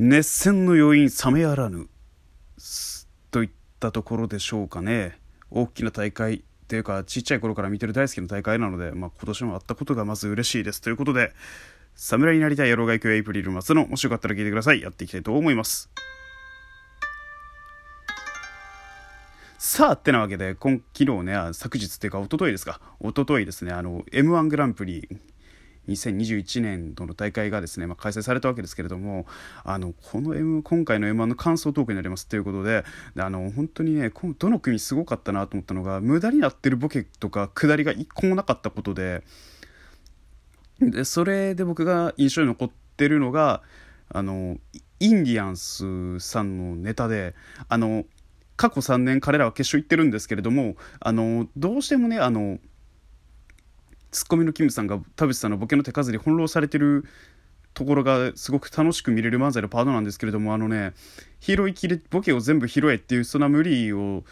熱戦の余韻冷めやらぬ。といったところでしょうかね。大きな大会っていうかちっちゃい頃から見てる大好きな大会なので、まあ、今年もあったことがまず嬉しいです。ということで侍になりたい野郎が行くエイプリル松のもしよかったら聞いてください。やっていきたいと思います。さあってなわけで今昨日ね昨日っていうか一昨日ですか。一昨日ですねあの m 1グランプリ2021年度の大会がですね、まあ、開催されたわけですけれどもあのこの、M、今回の m 1の感想トークになりますということであの本当にねどの組すごかったなと思ったのが無駄になってるボケとか下りが一個もなかったことででそれで僕が印象に残ってるのがあのインディアンスさんのネタであの過去3年彼らは決勝行ってるんですけれどもあのどうしてもねあのツッコミのキムさんが田淵さんのボケの手数に翻弄されてるところがすごく楽しく見れる漫才のパートなんですけれどもあのね拾いきれボケを全部拾えっていうそんな無理を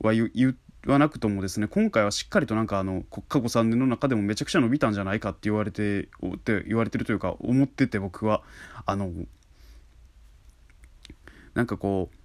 は言わなくともですね今回はしっかりとなんかあの過去3年の中でもめちゃくちゃ伸びたんじゃないかって言われてって言われてるというか思ってて僕はあのなんかこう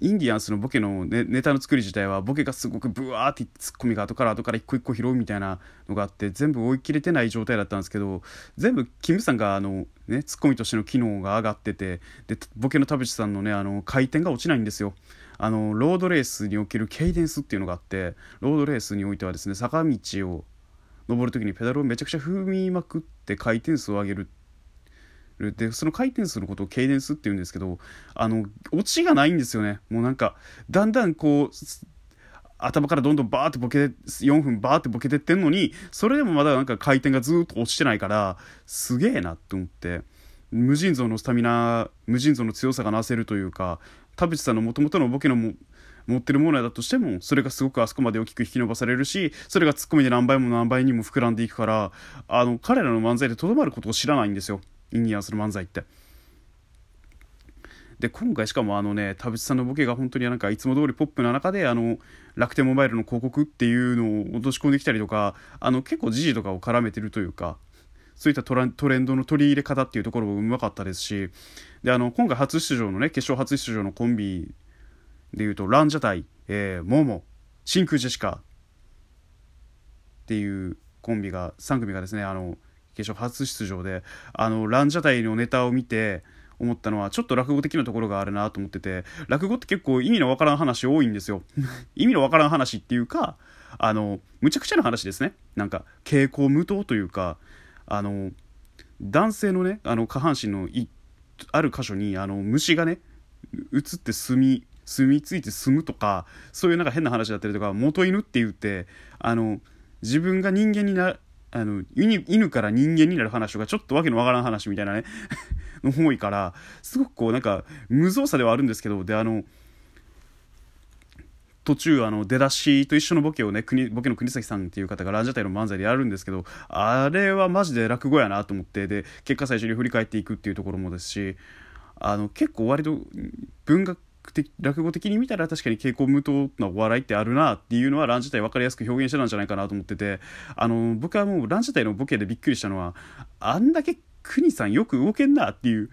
インディアンスのボケのネネタの作り自体はボケがすごくブワーってツッコミが後から後から一個一個拾うみたいなのがあって全部追い切れてない状態だったんですけど全部キムさんがあの、ね、ツッコミとしての機能が上がっててでボケの田淵さんのねあの回転が落ちないんですよ。あのロードレースにおけるケイデンスっていうのがあってロードレースにおいてはですね坂道を登る時にペダルをめちゃくちゃ踏みまくって回転数を上げるでその回転数のことをケイデンスって言うんですけどあのオチがないんですよね。もうなんかだんだんこう頭からどんどんバーってボケて4分バーってボケてってんのにそれでもまだなんか回転がずっと落ちてないからすげえなって思って。無尽蔵のスタミナ無尽蔵の強さがなせるというか田淵さんのもともとのボケのも持ってるものだとしてもそれがすごくあそこまで大きく引き伸ばされるしそれがツッコミで何倍も何倍にも膨らんでいくからあの彼らの漫才でとどまることを知らないんですよ。インディアンスの漫才って。で今回しかもあのね田淵さんのボケが本当になんかいつも通りポップな中であの楽天モバイルの広告っていうのを落とし込んできたりとかあの結構時事とかを絡めてるというかそういったトレンドの取り入れ方っていうところもうまかったですしであの今回初出場のね決勝初出場のコンビでいうとランジャタイ、えー、モモ真空ジェシカっていうコンビが3組がですねあの決勝初出場であのランジャタイのネタを見て思ったのはちょっと落語的なところがあるなと思ってて落語って結構意味のわからん話多いんですよ意味のわからん話っていうかあのむちゃくちゃな話ですねなんか傾向無答というかあの男性のねあの下半身のいある箇所にあの虫がね移って住み住み着いて住むとかそういうなんか変な話だったりとか元犬って言ってあの自分が人間になあの犬から人間になる話とかちょっとわけのわからん話みたいなね。の多いからすごくこうなんか無造作ではあるんですけどであの途中あの出だしと一緒のボケをね国ボケの国崎さんっていう方がランジャタイの漫才でやるんですけどあれはマジで落語やなと思ってで結果最初に振り返っていくっていうところもですしあの結構割と文学的落語的に見たら確かに傾向無糖なお笑いってあるなっていうのはランジャタイ分かりやすく表現してたんじゃないかなと思っててあの僕はもうランジャタイのボケでびっくりしたのはあんだけ国さんよく動けんなっていう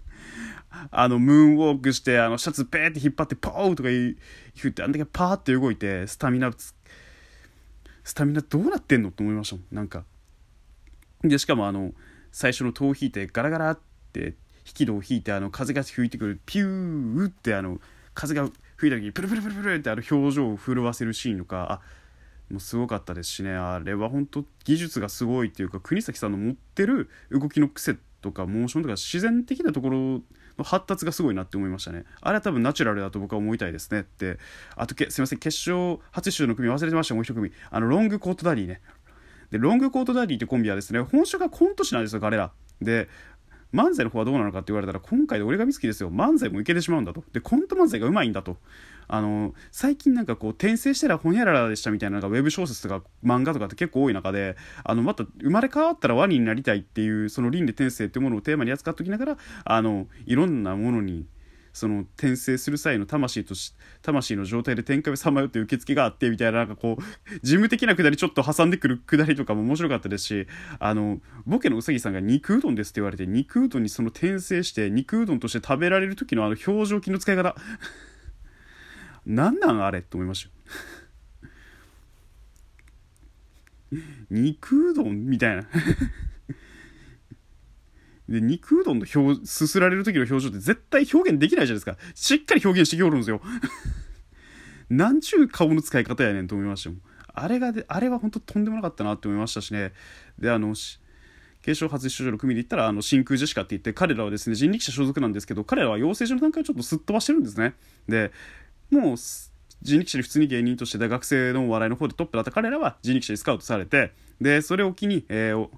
あのムーンウォークしてあのシャツペーって引っ張ってポーとか言ってあんだけパーって動いてスタミナスタミナどうなってんのと思いましたもんなんか。でしかもあの最初の戸を引いてガラガラって引き戸を引いてあの風が吹いてくるピューってあの風が吹いた時にプルプルプルプルってあの表情を震わせるシーンとかあもうすごかったですしね。あれは本当技術がすごいっていうか国崎さんの持ってる動きの癖とかモーションとか自然的なところの発達がすごいなって思いましたね。あれは多分ナチュラルだと僕は思いたいですねって。あとけすいません決勝初出場の組忘れてましたもう一組。あのロングコートダディね。でロングコートダディってコンビはですね本職がコント師なんですよ彼ら。で漫才の方はどうなのかって言われたら今回で俺が見つきですよ。漫才もいけてしまうんだと。でコント漫才がうまいんだと。あの最近なんかこう転生したらほにゃららでしたみたいななんかウェブ小説とか漫画とかって結構多い中であのまた生まれ変わったらワニになりたいっていうその輪廻転生っていうものをテーマに扱っておきながらあのいろんなものにその転生する際の魂とし魂の状態で天下をさまよって受付があってみたいななんかこう事務的なくだりちょっと挟んでくるくだりとかも面白かったですしあのボケのうさぎさんが肉うどんですって言われて肉うどんにその転生して肉うどんとして食べられる時のあの表情筋の使い方。何なんあれって思いましたよ。肉うどんみたいな。で、肉うどんの表、すすられる時の表情って絶対表現できないじゃないですか。しっかり表現してきおるんですよ。なんちゅう顔の使い方やねんと思いましたもん。あれがで、あれは本当とんでもなかったなって思いましたしね。で、あの、継承初出場の組で言ったら、あの、真空ジェシカって言って、彼らはですね、人力車所属なんですけど、彼らは養成所の段階をちょっとすっ飛ばしてるんですね。で、もう、人力車に普通に芸人として大学生のお笑いの方でトップだった彼らは人力車にスカウトされて、で、それを機に、えー、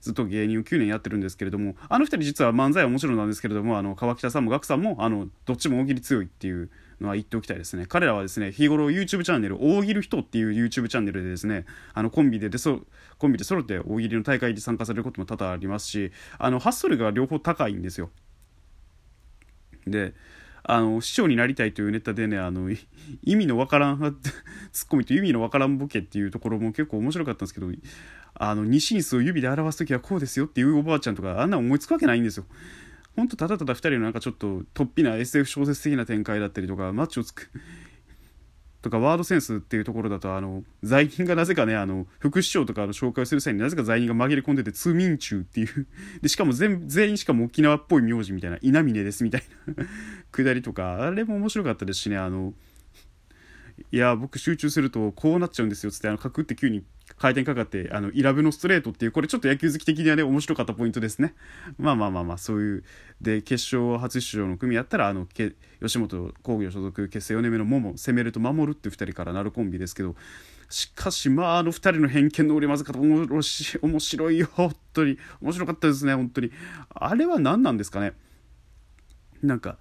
ずっと芸人を9年やってるんですけれどもあの2人実は漫才はもちろんなんですけれどもあの川北さんも岳さんもあのどっちも大喜利強いっていうのは言っておきたいですね。彼らはですね日頃 YouTube チャンネル大喜利人っていう YouTube チャンネルでですねあのコンビででそコンビで揃って大喜利の大会に参加されることも多々ありますしあのハッスルが両方高いんですよ。であの市長になりたいというネタでねあの意味のわからん ツッコミと意味のわからんボケっていうところも結構面白かったんですけどあの二進数を指で表す時はこうですよっていうおばあちゃんとかあんな思いつくわけないんですよ。ほんとただただ2人のなんかちょっと突飛な SF 小説的な展開だったりとかマッチをつくとかワードセンスっていうところだとあの罪人がなぜかねあの副市長とかの紹介をする際になぜか罪人が紛れ込んでて通民中っていうでしかも全全員しかも沖縄っぽい名字みたいな稲峰ですみたいなくだりとかあれも面白かったですしねあのいや僕集中するとこうなっちゃうんですよつってあのカクって急に回転かかってあのイラブのストレートっていうこれちょっと野球好き的にはね面白かったポイントですね。まあまあまあまあそういうで決勝初出場の組やったらあのけ吉本工業所属結成4年目の桃攻めると守るっていう2人からなるコンビですけどしかしまああの2人の偏見の織り交ぜ方面白い面白いよ本当に。面白かったですね本当に。あれは何なんですかね。なんか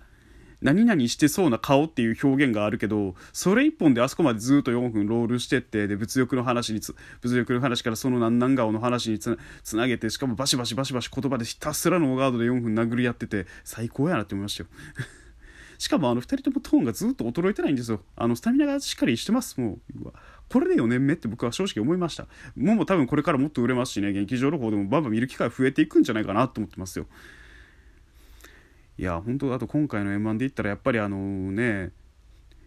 何々してそうな顔っていう表現があるけどそれ一本であそこまでずっと4分ロールしてってで物欲の話に物欲の話からその何々顔の話につなげてしかもバシバシバシバシ言葉でひたすらノーガードで4分殴り合ってて最高やなって思いましたよ。しかもあの2人ともトーンがずっと衰えてないんですよ。あのスタミナがしっかりしてます。もうこれで4年目って僕は正直思いました。もも多分これからもっと売れますしね劇場の方でもバンバン見る機会増えていくんじゃないかなと思ってますよ。いや本当あと今回の m 1で言ったらやっぱりあのね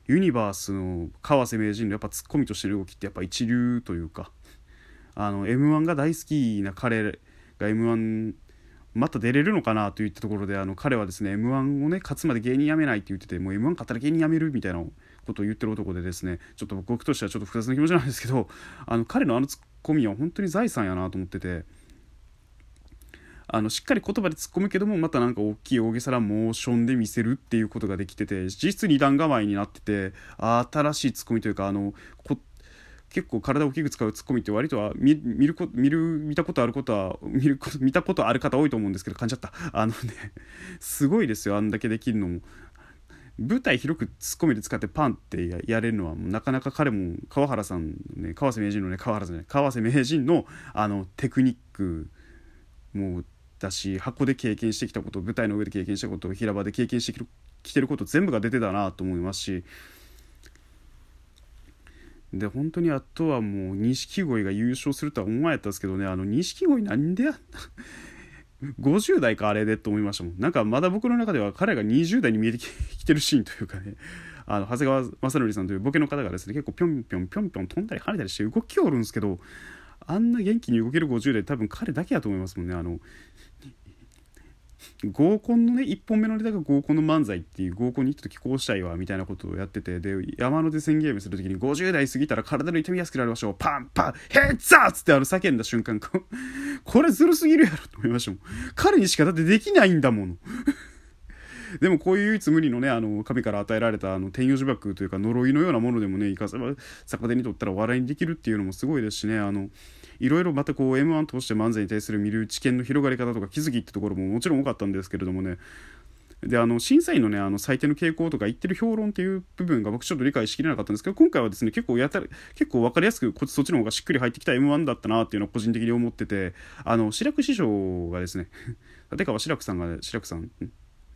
ユニバースの川瀬名人のやっぱツッコミとしての動きってやっぱ一流というかあの m 1が大好きな彼が m 1また出れるのかなといったところであの彼はですね m 1をね勝つまで芸人辞めないって言っててもう m 1勝ったら芸人辞めるみたいなことを言ってる男でですねちょっと僕としてはちょっと複雑な気持ちなんですけどあの彼のあのツッコミは本当に財産やなと思ってて。あのしっかり言葉で突っ込むけどもまたなんか大きい大げさなモーションで見せるっていうことができてて実質二段構えになってて新しいツッコミというかあの結構体を大きく使うツッコミって割とは見るこ見る見たことあることは見る見たことある方多いと思うんですけど感じちゃった。あのねすごいですよあんだけできるのも。舞台広くツッコミで使ってパンってやれるのはなかなか彼も川原さんね川瀬名人のね川原さんね川瀬名人のあのテクニックもうだし箱で経験してきたこと舞台の上で経験したこと平場で経験してきてること全部が出てたなと思いますし。で本当にあとはもう錦鯉が優勝するとは思われたんですけどね。あの錦鯉なんでや50代かあれでと思いましたもん。なんかまだ僕の中では彼が20代に見えてきてるシーンというかね。あの長谷川正則さんというボケの方がですね結構ぴょんぴょんぴょんぴょん飛んだり跳ねたりして動きおるんですけどあんな元気に動ける50代多分彼だけやと思いますもんね。あの合コンのね1本目のネタが合コンの漫才っていう合コンに行った時こうしたいわみたいなことをやっててで山手線ゲームする時に50代過ぎたら体の痛みやすくなりましょう。パンパンヘッザー!っつってあの叫んだ瞬間これずるすぎるやろと思いましたもん。彼にしかだってできないんだもの。でもこういう唯一無二のねあの神から与えられたあの天与呪縛というか呪いのようなものでもねいかせば逆手にとったら笑いにできるっていうのもすごいですしね。あのいろいろまたこう m 1通して漫才に対する見る知見の広がり方とか気づきってところももちろん多かったんですけれどもね。であの審査員のねあの採点の傾向とか言ってる評論っていう部分が僕ちょっと理解しきれなかったんですけど今回はですね結構やたら結構分かりやすくこっちそっちの方がしっくり入ってきた m 1だったなっていうのは個人的に思っててあの志らく師匠がですね立川志らくさんが志らくさん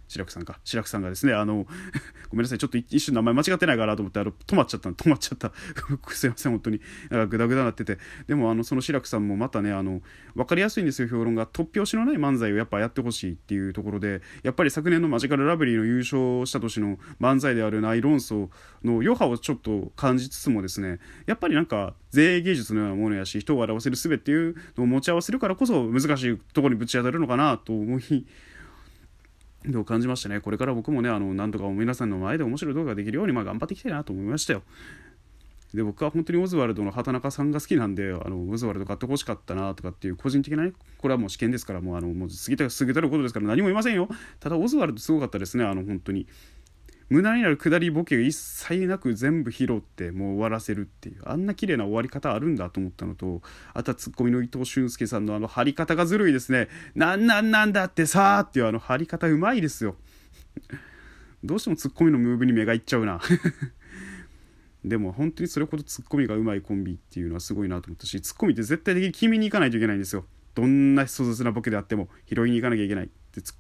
志らくさんか。志らくさんがですねあの ごめんなさい。ちょっと一瞬名前間違ってないかなと思ってあの止まっちゃった。止まっちゃった。すいません。本当に。なんかグダグダなってて。でもあのその志らくさんもまたねあの分かりやすいんですよ。評論が。突拍子のない漫才をやっぱやってほしいっていうところでやっぱり昨年のマジカルラブリーの優勝した年の漫才である内論争の余波をちょっと感じつつもですねやっぱりなんか前衛芸術のようなものやし人を笑わせる術っていうのを持ち合わせるからこそ難しいところにぶち当たるのかなと思いどう感じましたねこれから僕もねあのなんとか皆さんの前で面白い動画ができるようにまあ頑張っていきたいなと思いましたよ。で僕は本当にオズワルドの畑中さんが好きなんであのオズワルド買ってほしかったなとかっていう個人的なねこれはもう試験ですからもうあのもう過ぎた過ぎたることですから何も言いませんよ。ただオズワルドすごかったですねあの本当に。無駄になる下りボケを一切なく全部拾ってもう終わらせるっていう。あんな綺麗な終わり方あるんだと思ったのとあとはツッコミの伊藤俊介さんのあの張り方がずるいですね。なんなんなんだってさーっていうあの張り方うまいですよ。どうしてもツッコミのムーブに目がいっちゃうな。でも本当にそれほどツッコミがうまいコンビっていうのはすごいなと思ったしツッコミって絶対的に決めに行かないといけないんですよ。どんな粗雑なボケであっても拾いに行かなきゃいけないってツッ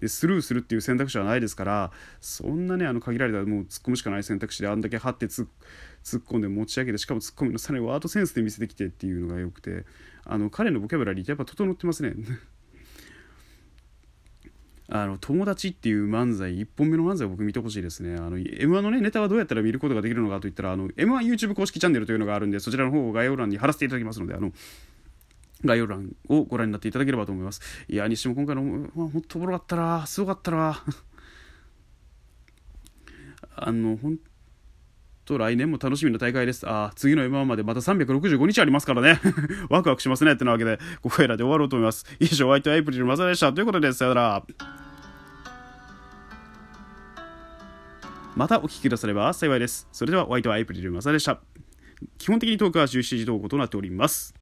でスルーするっていう選択肢はないですからそんなねあの限られたもう突っ込むしかない選択肢であんだけ張って突っ込んで持ち上げてしかも突っ込みのさらにワードセンスで見せてきてっていうのがよくてあの彼のボキャブラリーってやっぱ整ってますね。あの友達っていう漫才1本目の漫才を僕見てほしいですね。あの m 1のねネタはどうやったら見ることができるのかといったらあの m 1 YouTube 公式チャンネルというのがあるんでそちらの方を概要欄に貼らせていただきますのであの概要欄をご覧になっていただければと思います。いや、にしても今回の、まあ、ほんとおもろかったな。すごかったな。あの、ほんと来年も楽しみな大会です。あ、次の M1 までまた365日ありますからね。ワクワクしますね。ってなわけで、ここらで終わろうと思います。以上、ホワイトアイプリルマサでした。ということで、さよなら。またお聞きくだされば幸いです。それでは、ホワイトアイプリルマサでした。基本的にトークは17時投稿となっております。